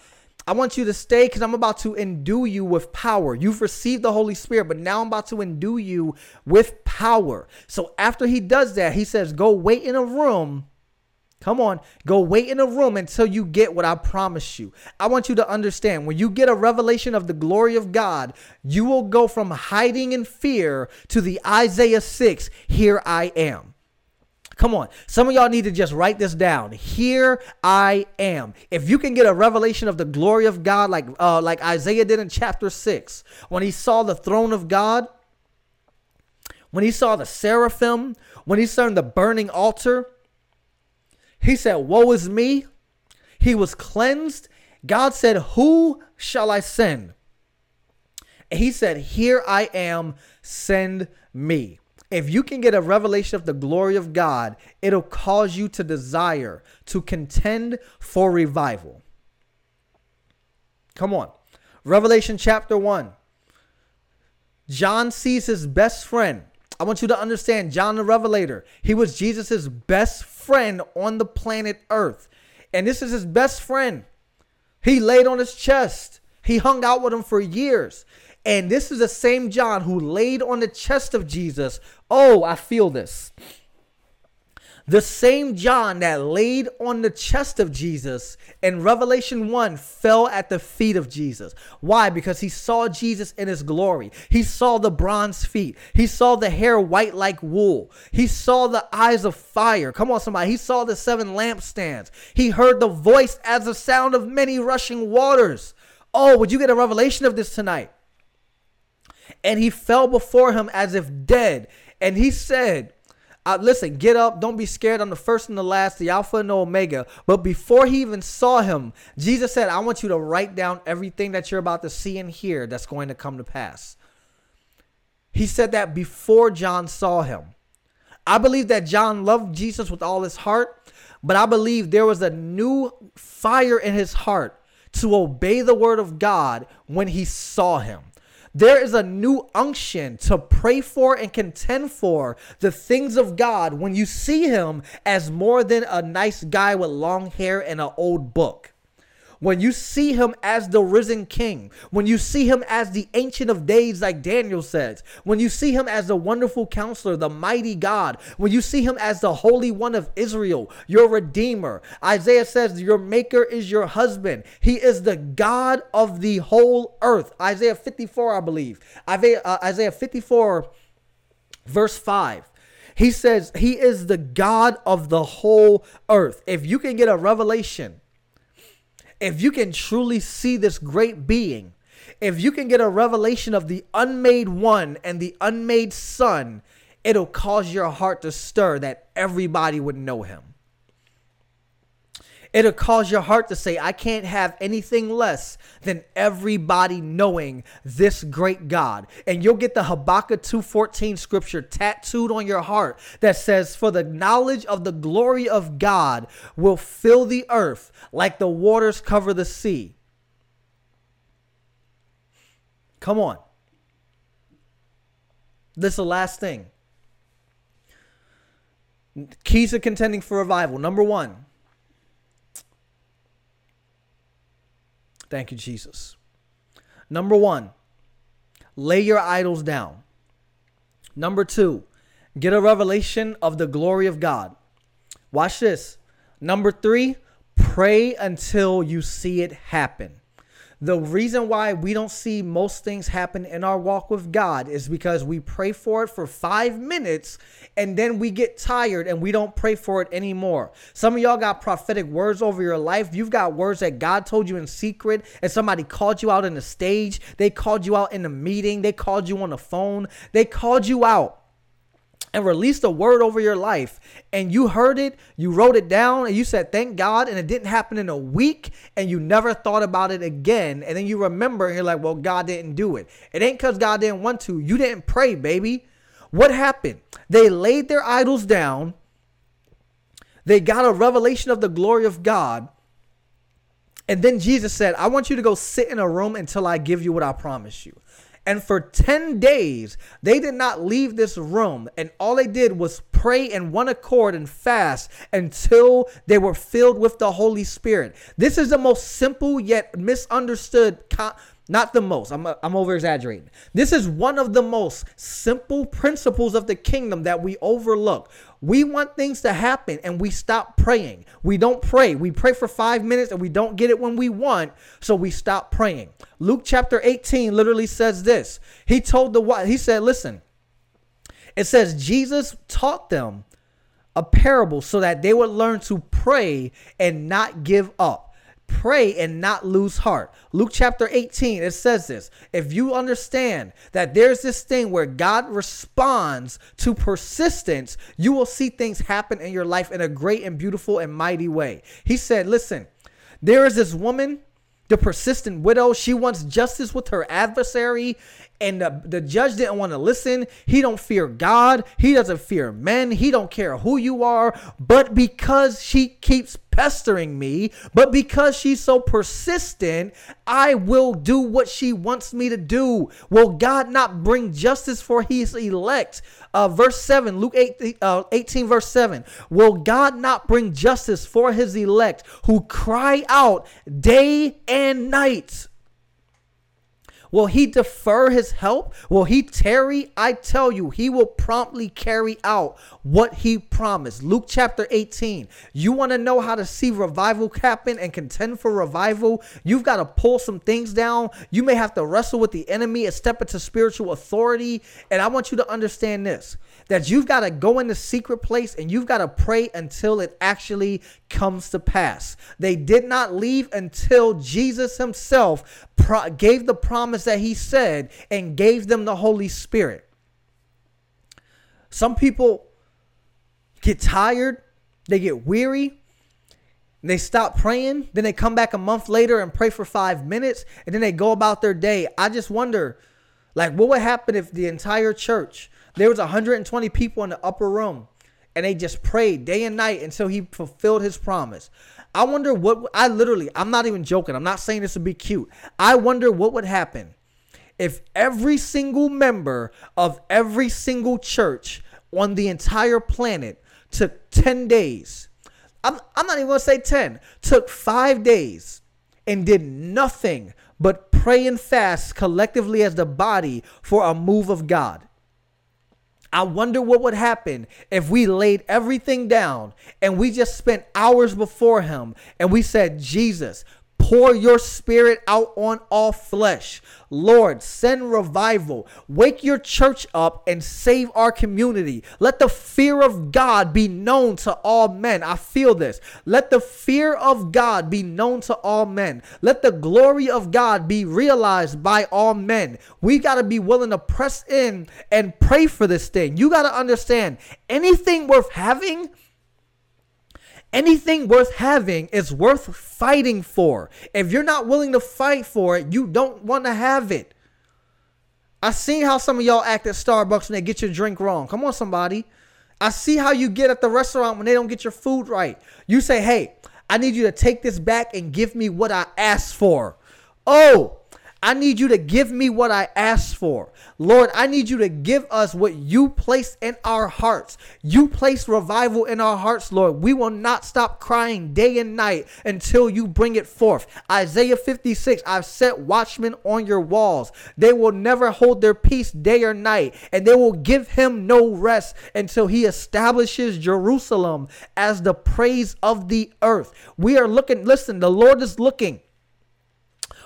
I want you to stay because I'm about to endue you with power. You've received the Holy Spirit, but now I'm about to endue you with power. So after he does that, he says, Go wait in a room. Come on, go wait in a room until you get what I promise you. I want you to understand when you get a revelation of the glory of God, you will go from hiding in fear to the Isaiah 6, here I am. Come on. Some of y'all need to just write this down. Here I am. If you can get a revelation of the glory of God like uh, like Isaiah did in chapter 6, when he saw the throne of God, when he saw the seraphim, when he saw the burning altar, he said, "Woe is me." He was cleansed. God said, "Who shall I send?" And he said, "Here I am, send me." If you can get a revelation of the glory of God, it'll cause you to desire to contend for revival. Come on. Revelation chapter 1. John sees his best friend. I want you to understand John the Revelator. He was Jesus' best friend on the planet Earth. And this is his best friend. He laid on his chest. He hung out with him for years. And this is the same John who laid on the chest of Jesus. Oh, I feel this. The same John that laid on the chest of Jesus in Revelation 1 fell at the feet of Jesus. Why? Because he saw Jesus in his glory. He saw the bronze feet. He saw the hair white like wool. He saw the eyes of fire. Come on, somebody. He saw the seven lampstands. He heard the voice as the sound of many rushing waters. Oh, would you get a revelation of this tonight? And he fell before him as if dead. And he said, uh, listen, get up. Don't be scared. I'm the first and the last, the Alpha and the Omega. But before he even saw him, Jesus said, I want you to write down everything that you're about to see and hear that's going to come to pass. He said that before John saw him. I believe that John loved Jesus with all his heart, but I believe there was a new fire in his heart to obey the word of God when he saw him. There is a new unction to pray for and contend for the things of God when you see him as more than a nice guy with long hair and an old book when you see him as the risen king, when you see him as the ancient of days, like Daniel says, when you see him as the wonderful counselor, the mighty God, when you see him as the holy one of Israel, your redeemer, Isaiah says, Your maker is your husband. He is the God of the whole earth. Isaiah 54, I believe. Isaiah, uh, 54, verse 5. He says, He is the God of the whole earth. If you can get a revelation if you can truly see this great being, if you can get a revelation of the unmade one and the unmade son, it'll cause your heart to stir that everybody would know him. It'll cause your heart to say, I can't have anything less than everybody knowing this great God. And you'll get the Habakkuk 2:14 scripture tattooed on your heart that says, For the knowledge of the glory of God will fill the earth like the waters cover the sea. Come on. This is the last thing. Keys to contending for revival. Number one, Thank you, Jesus. Number one, lay your idols down. Number two, get a revelation of the glory of God. Watch this. Number three, pray until you see it happen. The reason why we don't see most things happen in our walk with God is because we pray for it for five minutes and then we get tired and we don't pray for it anymore. Some of y'all got prophetic words over your life. You've got words that God told you in secret and somebody called you out in the stage. They called you out in the meeting. They called you on the phone. They called you out and released a word over your life and you heard it, you wrote it down, and you said, Thank God, and it didn't happen in a week, and you never thought about it again. And then you remember, and you're like, Well, God didn't do it. It ain't because God didn't want to. You didn't pray, baby. What happened? They laid their idols down, they got a revelation of the glory of God. And then Jesus said, I want you to go sit in a room until I give you what I promise you. And for 10 days, they did not leave this room. And all they did was pray in one accord and fast until they were filled with the Holy Spirit. This is the most simple yet misunderstood. Not the most. I'm, I'm over exaggerating. This is one of the most simple principles of the kingdom that we overlook. We want things to happen and we stop praying. We don't pray. We pray for five minutes and we don't get it when we want, so we stop praying. Luke chapter 18 literally says this. He told the what? He said, Listen, it says Jesus taught them a parable so that they would learn to pray and not give up pray and not lose heart. Luke chapter 18, it says this. If you understand that there's this thing where God responds to persistence, you will see things happen in your life in a great and beautiful and mighty way. He said, Listen, there is this woman the persistent widow she wants justice with her adversary and the, the judge didn't want to listen he don't fear god he doesn't fear men he don't care who you are but because she keeps pestering me, but because she's so persistent, I will do what she wants me to do. Will God not bring justice for his elect? Uh, verse 7, Luke 8, uh, 18, verse 7. Will God not bring justice for his elect who cry out day and night? Will he defer his help? Will he tarry? I tell you, he will promptly carry out what he promised. Luke chapter 18. You want to know how to see revival happen and contend for revival? You've got to pull some things down. You may have to wrestle with the enemy and step into spiritual authority. And I want you to understand this that you've got to go in the secret place and you've got to pray until it actually comes to pass. They did not leave until Jesus himself pro- gave the promise that he said and gave them the Holy Spirit. Some people get tired, they get weary, they stop praying, then they come back a month later and pray for five minutes, and then they go about their day. I just wonder, like, what would happen if the entire church there was 120 people in the upper room and they just prayed day and night until he fulfilled his promise. I wonder what I literally, I'm not even joking. I'm not saying this would be cute. I wonder what would happen if every single member of every single church on the entire planet took 10 days. I'm, I'm not even going to say 10, took five days and did nothing but pray and fast collectively as the body for a move of God. I wonder what would happen if we laid everything down and we just spent hours before Him and we said, Jesus, Pour your spirit out on all flesh. Lord, send revival. Wake your church up and save our community. Let the fear of God be known to all men. I feel this. Let the fear of God be known to all men. Let the glory of God be realized by all men. We got to be willing to press in and pray for this thing. You got to understand anything worth having anything worth having is worth fighting for. If you're not willing to fight for it, you don't want to have it. I see how some of y'all act at Starbucks when they get your drink wrong. Come on, somebody. I see how you get at the restaurant when they don't get your food right. You say, hey, I need you to take this back and give me what I asked for. Oh, I need you to give me what I asked for. Lord, I need you to give us what you place in our hearts. You place revival in our hearts, Lord. We will not stop crying day and night until you bring it forth. Isaiah 56 I've set watchmen on your walls. They will never hold their peace day or night, and they will give him no rest until he establishes Jerusalem as the praise of the earth. We are looking, listen, the Lord is looking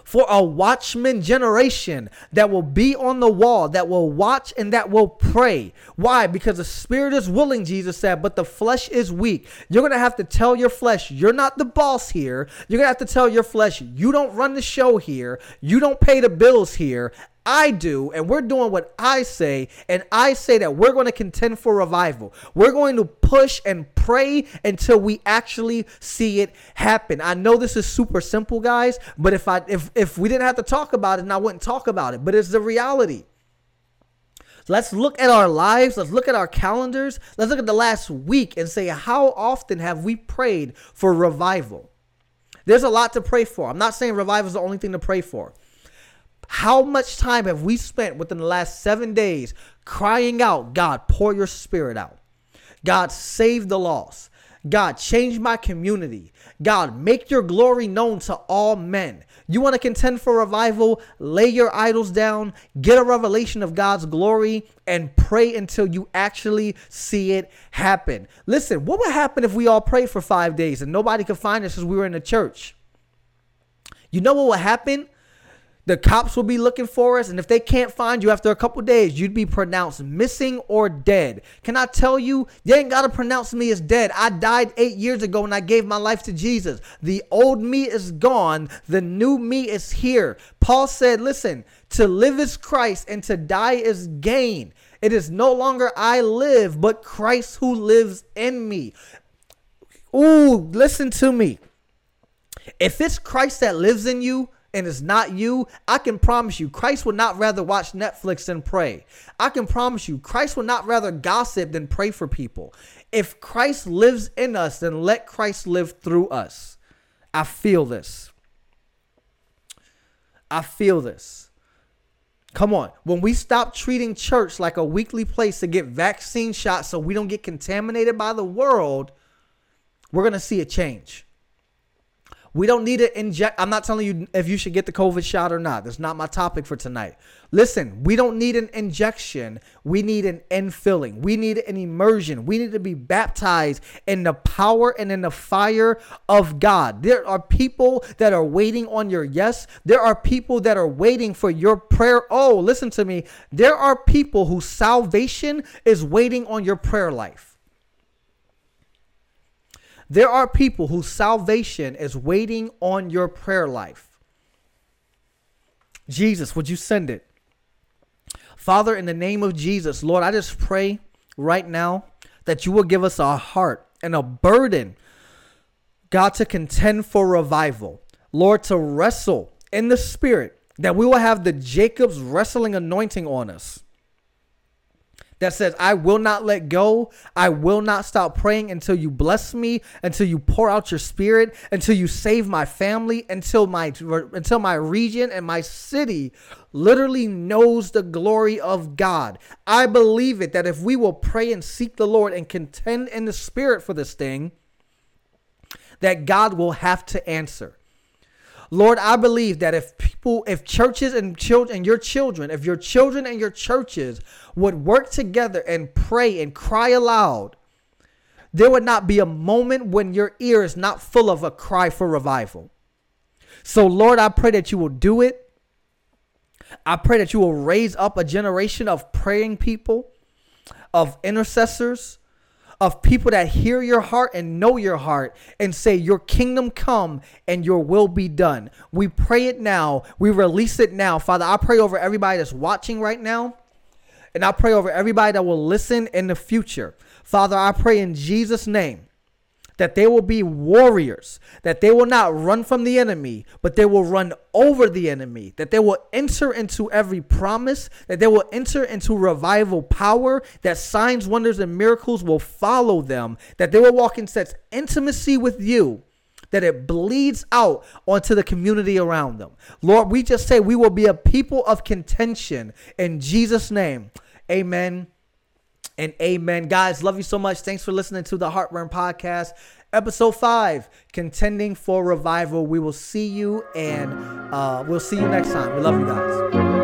for a watchman generation that will be on the wall, that will watch and that will pray. Why? Because the spirit is willing, Jesus said, but the flesh is weak. You're going to have to tell your flesh, you're not the boss here. You're going to have to tell your flesh, you don't run the show here. You don't pay the bills here. I do, and we're doing what I say, and I say that we're going to contend for revival. We're going to push and pray until we actually see it happen. I know this is super simple, guys, but if I if if we didn't have to talk about it, and I wouldn't talk about it, but it's the reality. Let's look at our lives. Let's look at our calendars. Let's look at the last week and say, how often have we prayed for revival? There's a lot to pray for. I'm not saying revival is the only thing to pray for. How much time have we spent within the last seven days crying out, God, pour your spirit out? God, save the lost. God, change my community. God, make your glory known to all men. You want to contend for revival? Lay your idols down, get a revelation of God's glory, and pray until you actually see it happen. Listen, what would happen if we all prayed for five days and nobody could find us because we were in the church? You know what would happen? The cops will be looking for us, and if they can't find you after a couple days, you'd be pronounced missing or dead. Can I tell you, you ain't got to pronounce me as dead. I died eight years ago and I gave my life to Jesus. The old me is gone, the new me is here. Paul said, Listen, to live is Christ and to die is gain. It is no longer I live, but Christ who lives in me. Ooh, listen to me. If it's Christ that lives in you, and it's not you, I can promise you, Christ would not rather watch Netflix than pray. I can promise you, Christ would not rather gossip than pray for people. If Christ lives in us, then let Christ live through us. I feel this. I feel this. Come on. When we stop treating church like a weekly place to get vaccine shots so we don't get contaminated by the world, we're going to see a change. We don't need to inject. I'm not telling you if you should get the COVID shot or not. That's not my topic for tonight. Listen, we don't need an injection. We need an infilling. We need an immersion. We need to be baptized in the power and in the fire of God. There are people that are waiting on your yes. There are people that are waiting for your prayer. Oh, listen to me. There are people whose salvation is waiting on your prayer life. There are people whose salvation is waiting on your prayer life. Jesus, would you send it? Father, in the name of Jesus, Lord, I just pray right now that you will give us a heart and a burden, God, to contend for revival. Lord, to wrestle in the spirit, that we will have the Jacob's wrestling anointing on us that says, I will not let go. I will not stop praying until you bless me, until you pour out your spirit, until you save my family, until my until my region and my city literally knows the glory of God. I believe it that if we will pray and seek the Lord and contend in the spirit for this thing, that God will have to answer. Lord, I believe that if people, if churches and children and your children, if your children and your churches would work together and pray and cry aloud, there would not be a moment when your ear is not full of a cry for revival. So, Lord, I pray that you will do it. I pray that you will raise up a generation of praying people, of intercessors, of people that hear your heart and know your heart and say, Your kingdom come and your will be done. We pray it now. We release it now. Father, I pray over everybody that's watching right now. And I pray over everybody that will listen in the future. Father, I pray in Jesus' name that they will be warriors, that they will not run from the enemy, but they will run over the enemy, that they will enter into every promise, that they will enter into revival power, that signs, wonders, and miracles will follow them, that they will walk in such intimacy with you that it bleeds out onto the community around them. Lord, we just say we will be a people of contention in Jesus' name. Amen and amen. Guys, love you so much. Thanks for listening to the Heartburn Podcast. Episode five, contending for revival. We will see you and uh, we'll see you next time. We love you guys.